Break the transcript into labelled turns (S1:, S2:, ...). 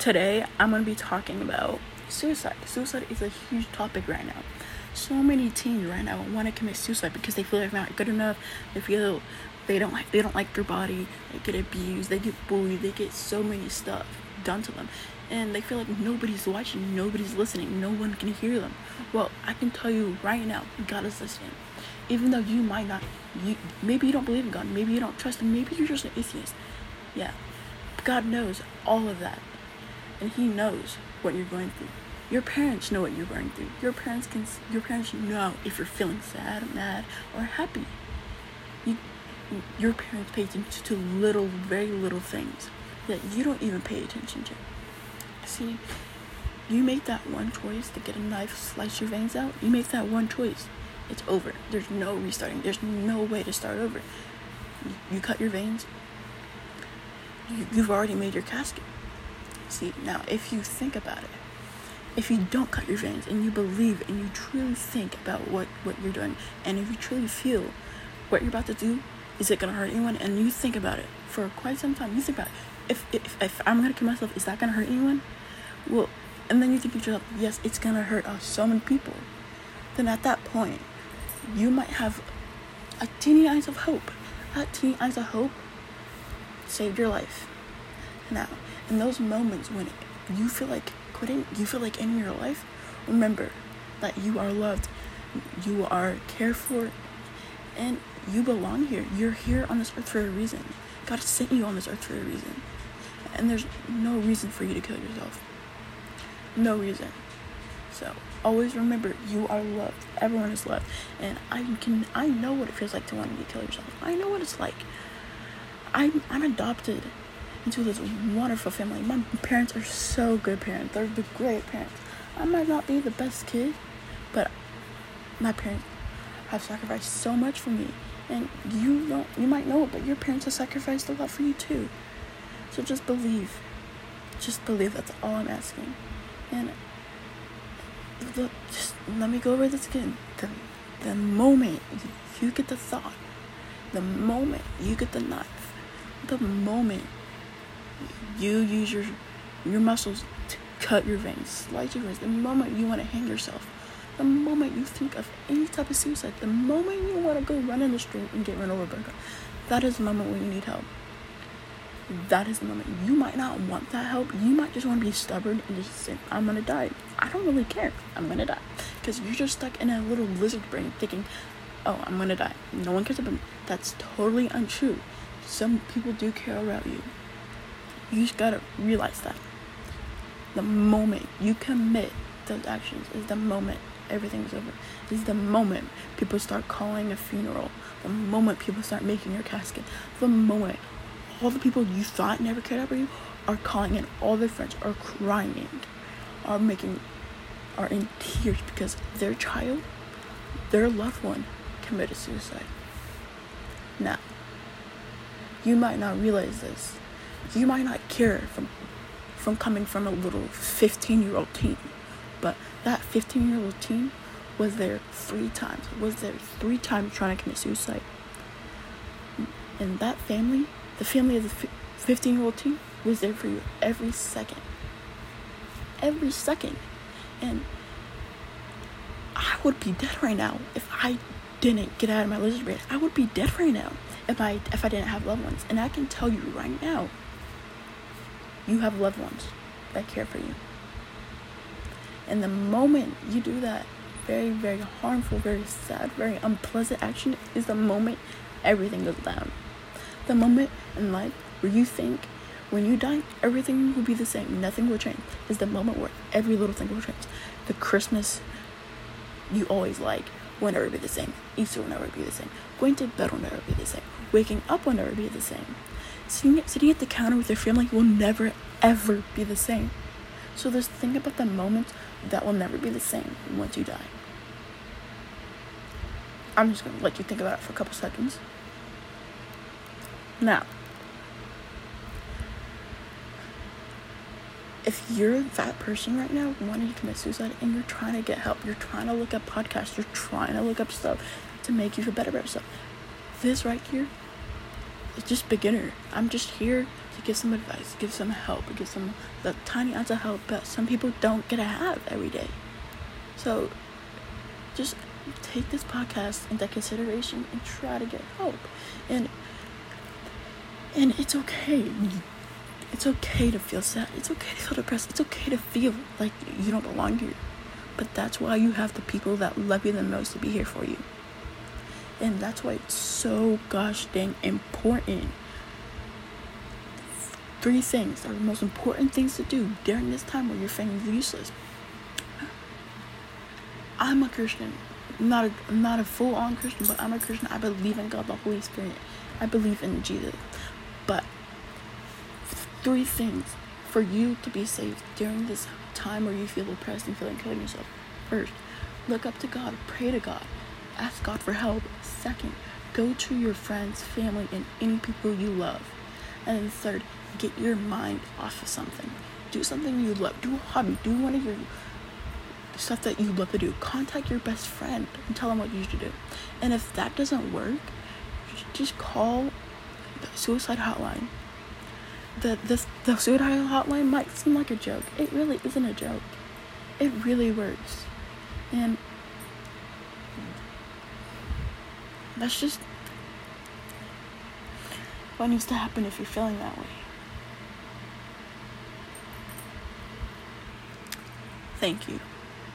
S1: today I'm going to be talking about suicide. Suicide is a huge topic right now. So many teens right now want to commit suicide because they feel like they're not good enough. They feel they don't like they don't like their body. They get abused. They get bullied. They get so many stuff done to them, and they feel like nobody's watching, nobody's listening, no one can hear them. Well, I can tell you right now, God is listening. Even though you might not, you maybe you don't believe in God, maybe you don't trust Him, maybe you're just an atheist. Yeah, God knows all of that, and He knows what you're going through. Your parents know what you're going through. Your parents can. Your parents know if you're feeling sad, mad, or happy. You, your parents pay attention to little, very little things that you don't even pay attention to. See, you make that one choice to get a knife, slice your veins out. You make that one choice. It's over. There's no restarting. There's no way to start over. You, you cut your veins. You, you've already made your casket. See, now if you think about it, if you don't cut your veins and you believe and you truly think about what, what you're doing, and if you truly feel what you're about to do, is it gonna hurt anyone? And you think about it for quite some time. You think about it. If if, if I'm gonna kill myself, is that gonna hurt anyone? Well, and then you think to yourself, yes, it's gonna hurt uh, so many people. Then at that point, you might have a teeny eyes of hope. That teeny eyes of hope saved your life. Now, in those moments when you feel like quitting, you feel like ending your life, remember that you are loved, you are cared for, and you belong here. You're here on this earth for a reason. God sent you on this earth for a reason. And there's no reason for you to kill yourself. No reason. So always remember you are loved. Everyone is loved. And I can I know what it feels like to want to kill yourself. I know what it's like. I'm I'm adopted into this wonderful family. My parents are so good parents. They're the great parents. I might not be the best kid, but my parents have sacrificed so much for me. And you don't you might know it, but your parents have sacrificed a lot for you too. So just believe. Just believe that's all I'm asking. And the, just let me go over this again. The the moment you get the thought, the moment you get the knife, the moment you use your your muscles to cut your veins, slice your veins, the moment you want to hang yourself, the moment you think of any type of suicide, the moment you want to go run in the street and get run over by a car, that is the moment when you need help. That is the moment. You might not want that help. You might just want to be stubborn and just say, I'm gonna die. I don't really care. I'm gonna die. Because you're just stuck in a little lizard brain thinking, oh, I'm gonna die. No one cares about me. That's totally untrue. Some people do care about you. You just gotta realize that. The moment you commit those actions is the moment everything's over. Is the moment people start calling a funeral. The moment people start making your casket. The moment all the people you thought never cared about you are calling in. All their friends are crying, are making, are in tears because their child, their loved one, committed suicide. Now, you might not realize this you might not care from from coming from a little 15 year old teen. But that 15 year old teen was there three times was there three times trying to commit suicide. And that family the family of the 15 year old teen was there for you every second. Every second. And i would be dead right now if i didn't get out of my lizard brain i would be dead right now if i if i didn't have loved ones. And i can tell you right now you have loved ones that care for you. And the moment you do that very, very harmful, very sad, very unpleasant action is the moment everything goes down. The moment in life where you think when you die, everything will be the same, nothing will change, is the moment where every little thing will change. The Christmas you always like will never be the same. Easter will never be the same. Going to bed will never be the same. Waking up will never be the same. Sitting, sitting at the counter with your family will never ever be the same. So just think about the moments that will never be the same once you die. I'm just gonna let you think about it for a couple seconds. Now, if you're that person right now wanting to commit suicide and you're trying to get help, you're trying to look up podcasts, you're trying to look up stuff to make you feel better about yourself, this right here is just beginner. I'm just here to give some advice, give some help, give some the tiny ounce of help that some people don't get to have every day. So just take this podcast into consideration and try to get help. And and it's okay. It's okay to feel sad. It's okay to feel depressed. It's okay to feel like you don't belong here. But that's why you have the people that love you the most to be here for you. And that's why it's so gosh dang important. Three things are the most important things to do during this time where your family is useless. I'm a Christian. Not a, not a full on Christian, but I'm a Christian. I believe in God, the Holy Spirit. I believe in Jesus. But three things for you to be saved during this time where you feel depressed and feel like killing yourself. First, look up to God, pray to God, ask God for help. Second, go to your friends, family, and any people you love. And third, get your mind off of something. Do something you love. Do a hobby. Do one of your stuff that you love to do. Contact your best friend and tell them what you should do. And if that doesn't work, just call the suicide hotline. The, the, the suicide hotline might seem like a joke. It really isn't a joke. It really works. And that's just what needs to happen if you're feeling that way. Thank you.